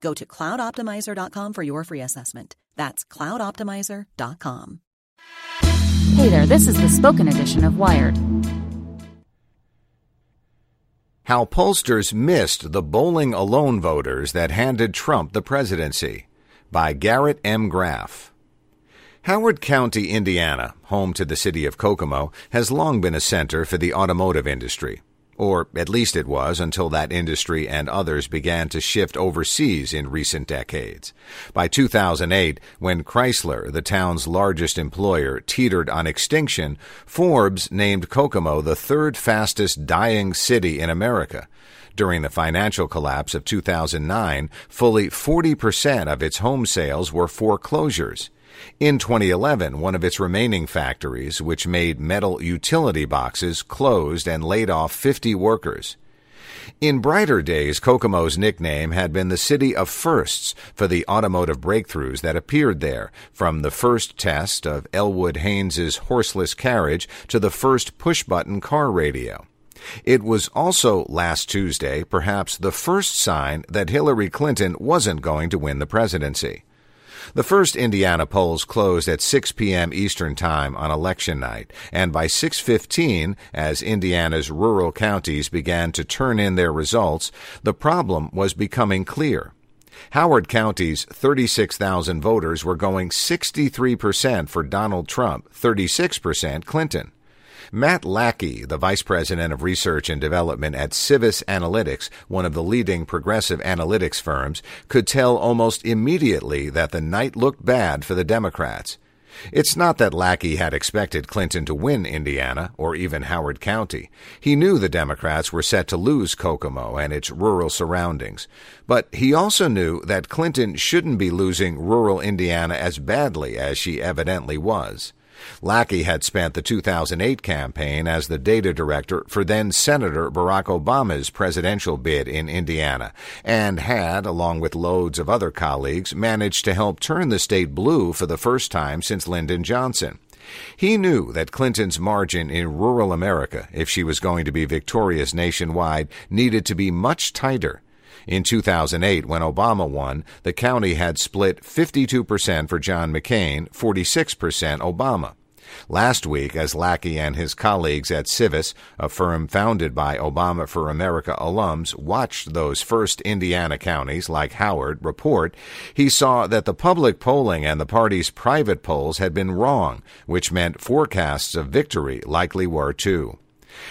Go to cloudoptimizer.com for your free assessment. That's cloudoptimizer.com. Hey there, this is the spoken edition of Wired. How pollsters missed the bowling alone voters that handed Trump the presidency by Garrett M. Graff. Howard County, Indiana, home to the city of Kokomo, has long been a center for the automotive industry. Or at least it was until that industry and others began to shift overseas in recent decades. By 2008, when Chrysler, the town's largest employer, teetered on extinction, Forbes named Kokomo the third fastest dying city in America. During the financial collapse of 2009, fully 40% of its home sales were foreclosures. In 2011, one of its remaining factories, which made metal utility boxes, closed and laid off 50 workers. In brighter days, Kokomo's nickname had been the city of firsts for the automotive breakthroughs that appeared there, from the first test of Elwood Haynes's horseless carriage to the first push-button car radio. It was also last Tuesday perhaps the first sign that Hillary Clinton wasn't going to win the presidency. The first Indiana polls closed at 6 p.m. Eastern Time on election night, and by 6:15, as Indiana's rural counties began to turn in their results, the problem was becoming clear. Howard County's 36,000 voters were going 63% for Donald Trump, 36% Clinton. Matt Lackey, the Vice President of Research and Development at Civis Analytics, one of the leading progressive analytics firms, could tell almost immediately that the night looked bad for the Democrats. It's not that Lackey had expected Clinton to win Indiana or even Howard County. He knew the Democrats were set to lose Kokomo and its rural surroundings. But he also knew that Clinton shouldn't be losing rural Indiana as badly as she evidently was. Lackey had spent the 2008 campaign as the data director for then Senator Barack Obama's presidential bid in Indiana and had, along with loads of other colleagues, managed to help turn the state blue for the first time since Lyndon Johnson. He knew that Clinton's margin in rural America, if she was going to be victorious nationwide, needed to be much tighter. In 2008, when Obama won, the county had split 52% for John McCain, 46% Obama. Last week, as Lackey and his colleagues at Civis, a firm founded by Obama for America alums, watched those first Indiana counties, like Howard, report, he saw that the public polling and the party's private polls had been wrong, which meant forecasts of victory likely were too.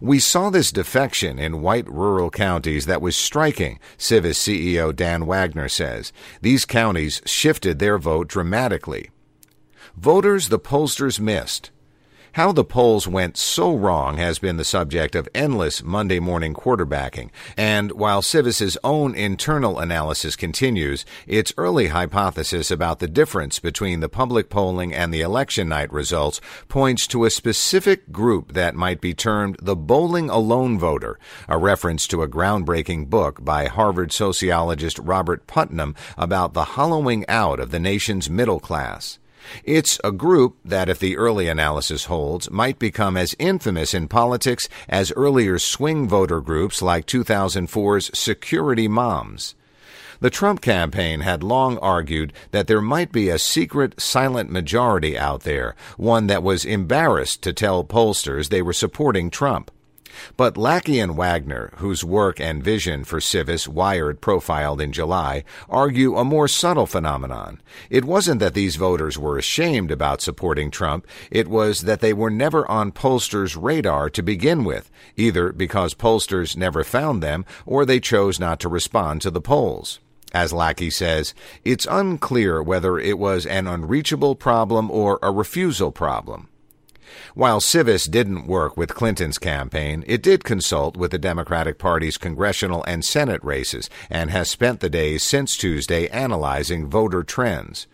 We saw this defection in white rural counties that was striking, Civis CEO Dan Wagner says. These counties shifted their vote dramatically. Voters the pollsters missed. How the polls went so wrong has been the subject of endless Monday morning quarterbacking, and while Civis's own internal analysis continues, its early hypothesis about the difference between the public polling and the election night results points to a specific group that might be termed the bowling alone voter, a reference to a groundbreaking book by Harvard sociologist Robert Putnam about the hollowing out of the nation's middle class. It's a group that, if the early analysis holds, might become as infamous in politics as earlier swing voter groups like 2004's Security Moms. The Trump campaign had long argued that there might be a secret silent majority out there, one that was embarrassed to tell pollsters they were supporting Trump. But Lackey and Wagner, whose work and vision for Civis Wired profiled in July, argue a more subtle phenomenon. It wasn't that these voters were ashamed about supporting Trump, it was that they were never on pollsters' radar to begin with, either because pollsters never found them or they chose not to respond to the polls. As Lackey says, it's unclear whether it was an unreachable problem or a refusal problem. While Civis didn't work with Clinton's campaign, it did consult with the Democratic Party's congressional and Senate races and has spent the days since Tuesday analyzing voter trends.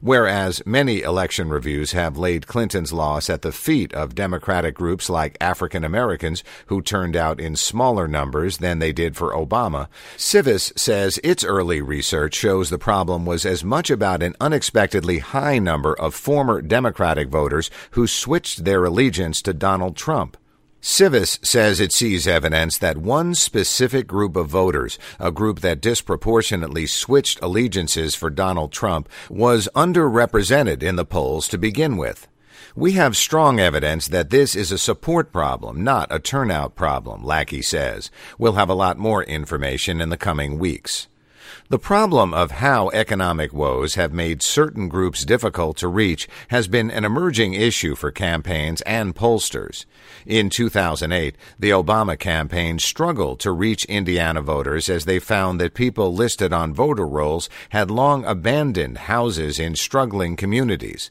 Whereas many election reviews have laid Clinton's loss at the feet of Democratic groups like African Americans, who turned out in smaller numbers than they did for Obama, Civis says its early research shows the problem was as much about an unexpectedly high number of former Democratic voters who switched their allegiance to Donald Trump. Civis says it sees evidence that one specific group of voters, a group that disproportionately switched allegiances for Donald Trump, was underrepresented in the polls to begin with. We have strong evidence that this is a support problem, not a turnout problem, Lackey says. We'll have a lot more information in the coming weeks. The problem of how economic woes have made certain groups difficult to reach has been an emerging issue for campaigns and pollsters. In 2008, the Obama campaign struggled to reach Indiana voters as they found that people listed on voter rolls had long abandoned houses in struggling communities.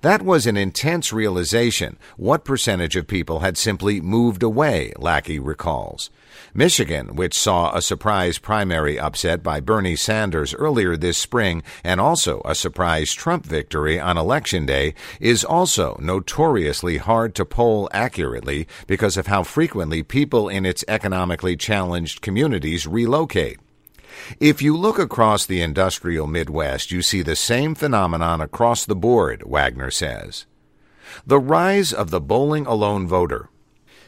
That was an intense realization. What percentage of people had simply moved away, Lackey recalls. Michigan, which saw a surprise primary upset by Bernie Sanders earlier this spring and also a surprise Trump victory on Election Day, is also notoriously hard to poll accurately because of how frequently people in its economically challenged communities relocate. If you look across the industrial Midwest, you see the same phenomenon across the board, Wagner says. The rise of the bowling alone voter.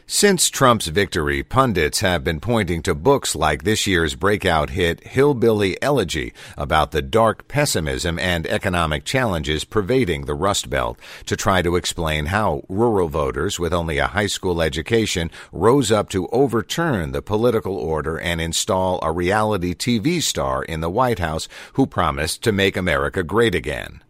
Since Trump's victory, pundits have been pointing to books like this year's breakout hit Hillbilly Elegy about the dark pessimism and economic challenges pervading the Rust Belt to try to explain how rural voters with only a high school education rose up to overturn the political order and install a reality TV star in the White House who promised to make America great again.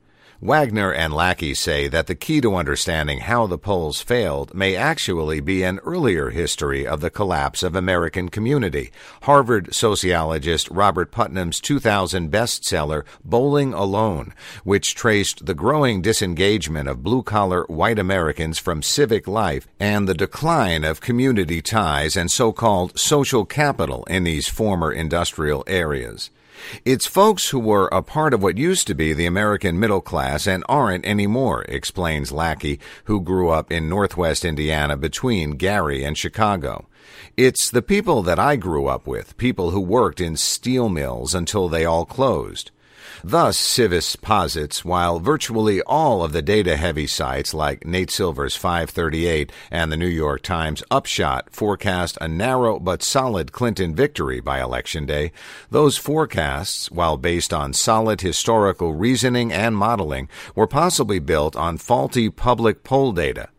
Wagner and Lackey say that the key to understanding how the polls failed may actually be an earlier history of the collapse of American community. Harvard sociologist Robert Putnam's 2000 bestseller, Bowling Alone, which traced the growing disengagement of blue collar white Americans from civic life and the decline of community ties and so called social capital in these former industrial areas. It's folks who were a part of what used to be the American middle class and aren't anymore, explains Lackey, who grew up in northwest Indiana between Gary and Chicago. It's the people that I grew up with, people who worked in steel mills until they all closed. Thus, Civis posits, while virtually all of the data-heavy sites like Nate Silver's 538 and the New York Times Upshot forecast a narrow but solid Clinton victory by Election Day, those forecasts, while based on solid historical reasoning and modeling, were possibly built on faulty public poll data.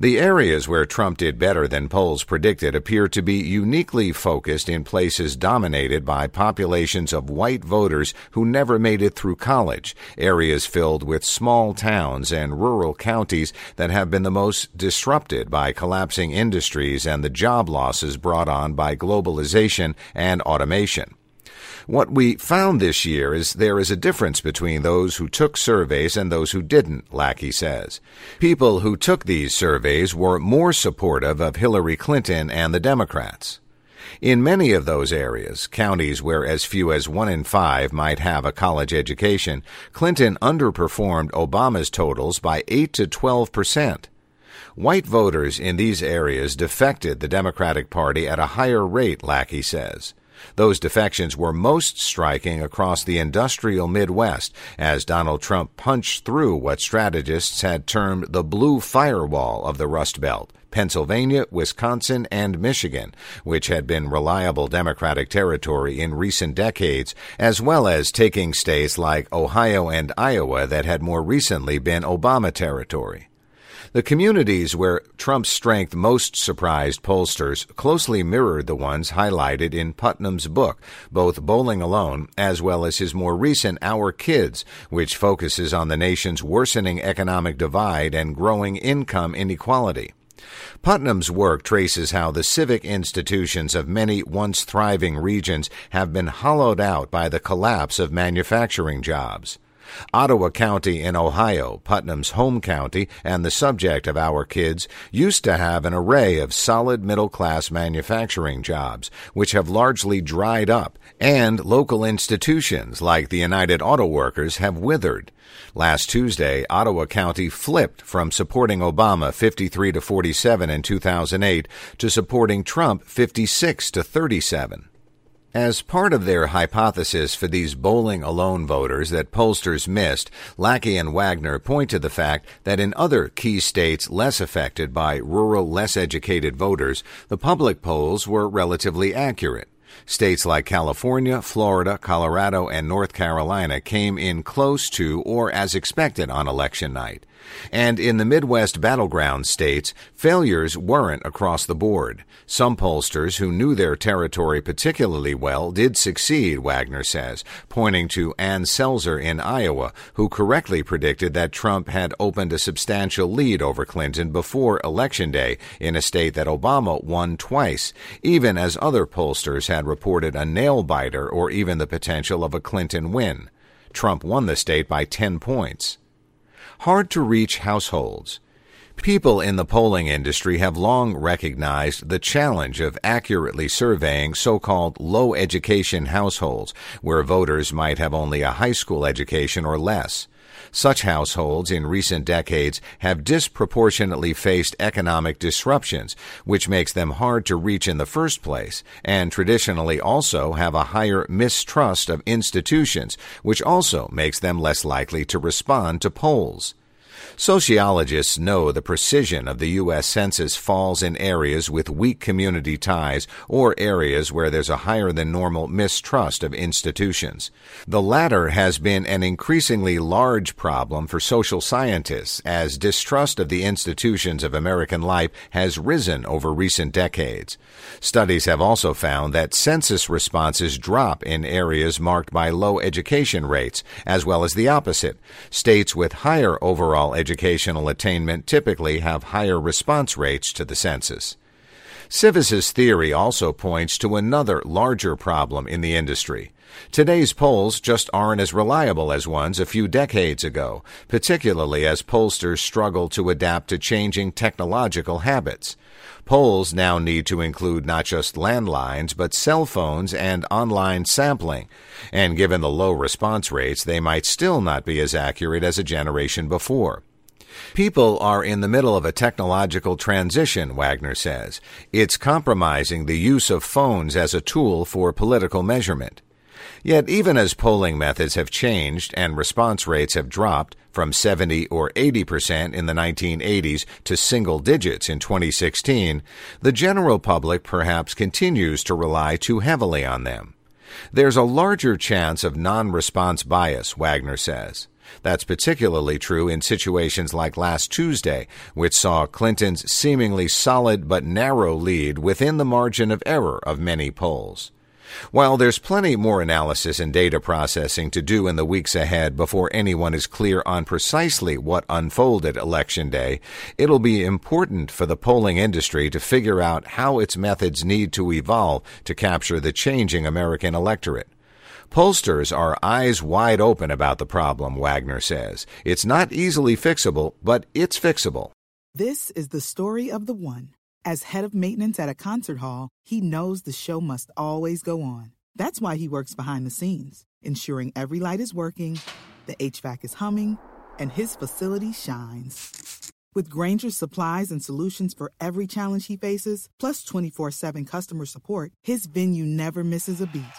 The areas where Trump did better than polls predicted appear to be uniquely focused in places dominated by populations of white voters who never made it through college, areas filled with small towns and rural counties that have been the most disrupted by collapsing industries and the job losses brought on by globalization and automation. What we found this year is there is a difference between those who took surveys and those who didn't, Lackey says. People who took these surveys were more supportive of Hillary Clinton and the Democrats. In many of those areas, counties where as few as one in five might have a college education, Clinton underperformed Obama's totals by 8 to 12 percent. White voters in these areas defected the Democratic Party at a higher rate, Lackey says. Those defections were most striking across the industrial Midwest as Donald Trump punched through what strategists had termed the blue firewall of the Rust Belt. Pennsylvania, Wisconsin, and Michigan, which had been reliable Democratic territory in recent decades, as well as taking states like Ohio and Iowa that had more recently been Obama territory. The communities where Trump's strength most surprised pollsters closely mirrored the ones highlighted in Putnam's book, both Bowling Alone as well as his more recent Our Kids, which focuses on the nation's worsening economic divide and growing income inequality. Putnam's work traces how the civic institutions of many once thriving regions have been hollowed out by the collapse of manufacturing jobs. Ottawa County in Ohio, Putnam's home county and the subject of Our Kids, used to have an array of solid middle class manufacturing jobs, which have largely dried up, and local institutions like the United Auto Workers have withered. Last Tuesday, Ottawa County flipped from supporting Obama 53 to 47 in 2008 to supporting Trump 56 to 37. As part of their hypothesis for these bowling alone voters that pollsters missed, Lackey and Wagner point to the fact that in other key states less affected by rural, less educated voters, the public polls were relatively accurate. States like California, Florida, Colorado, and North Carolina came in close to or as expected on election night. And in the Midwest battleground states, failures weren't across the board. Some pollsters who knew their territory particularly well did succeed, Wagner says, pointing to Ann Selzer in Iowa, who correctly predicted that Trump had opened a substantial lead over Clinton before Election Day in a state that Obama won twice, even as other pollsters had reported a nail biter or even the potential of a Clinton win. Trump won the state by 10 points hard to reach households. People in the polling industry have long recognized the challenge of accurately surveying so-called low education households, where voters might have only a high school education or less. Such households in recent decades have disproportionately faced economic disruptions, which makes them hard to reach in the first place, and traditionally also have a higher mistrust of institutions, which also makes them less likely to respond to polls. Sociologists know the precision of the U.S. Census falls in areas with weak community ties or areas where there's a higher than normal mistrust of institutions. The latter has been an increasingly large problem for social scientists as distrust of the institutions of American life has risen over recent decades. Studies have also found that census responses drop in areas marked by low education rates, as well as the opposite. States with higher overall educational attainment typically have higher response rates to the census. Civis's theory also points to another larger problem in the industry. Today's polls just aren't as reliable as ones a few decades ago, particularly as pollsters struggle to adapt to changing technological habits. Polls now need to include not just landlines, but cell phones and online sampling. And given the low response rates, they might still not be as accurate as a generation before. People are in the middle of a technological transition, Wagner says. It's compromising the use of phones as a tool for political measurement. Yet, even as polling methods have changed and response rates have dropped from 70 or 80 percent in the 1980s to single digits in 2016, the general public perhaps continues to rely too heavily on them. There's a larger chance of non response bias, Wagner says. That's particularly true in situations like last Tuesday, which saw Clinton's seemingly solid but narrow lead within the margin of error of many polls. While there's plenty more analysis and data processing to do in the weeks ahead before anyone is clear on precisely what unfolded Election Day, it'll be important for the polling industry to figure out how its methods need to evolve to capture the changing American electorate. Pollsters are eyes wide open about the problem, Wagner says. It's not easily fixable, but it's fixable. This is the story of the one. As head of maintenance at a concert hall, he knows the show must always go on. That's why he works behind the scenes, ensuring every light is working, the HVAC is humming, and his facility shines. With Grainger's supplies and solutions for every challenge he faces, plus 24 7 customer support, his venue never misses a beat.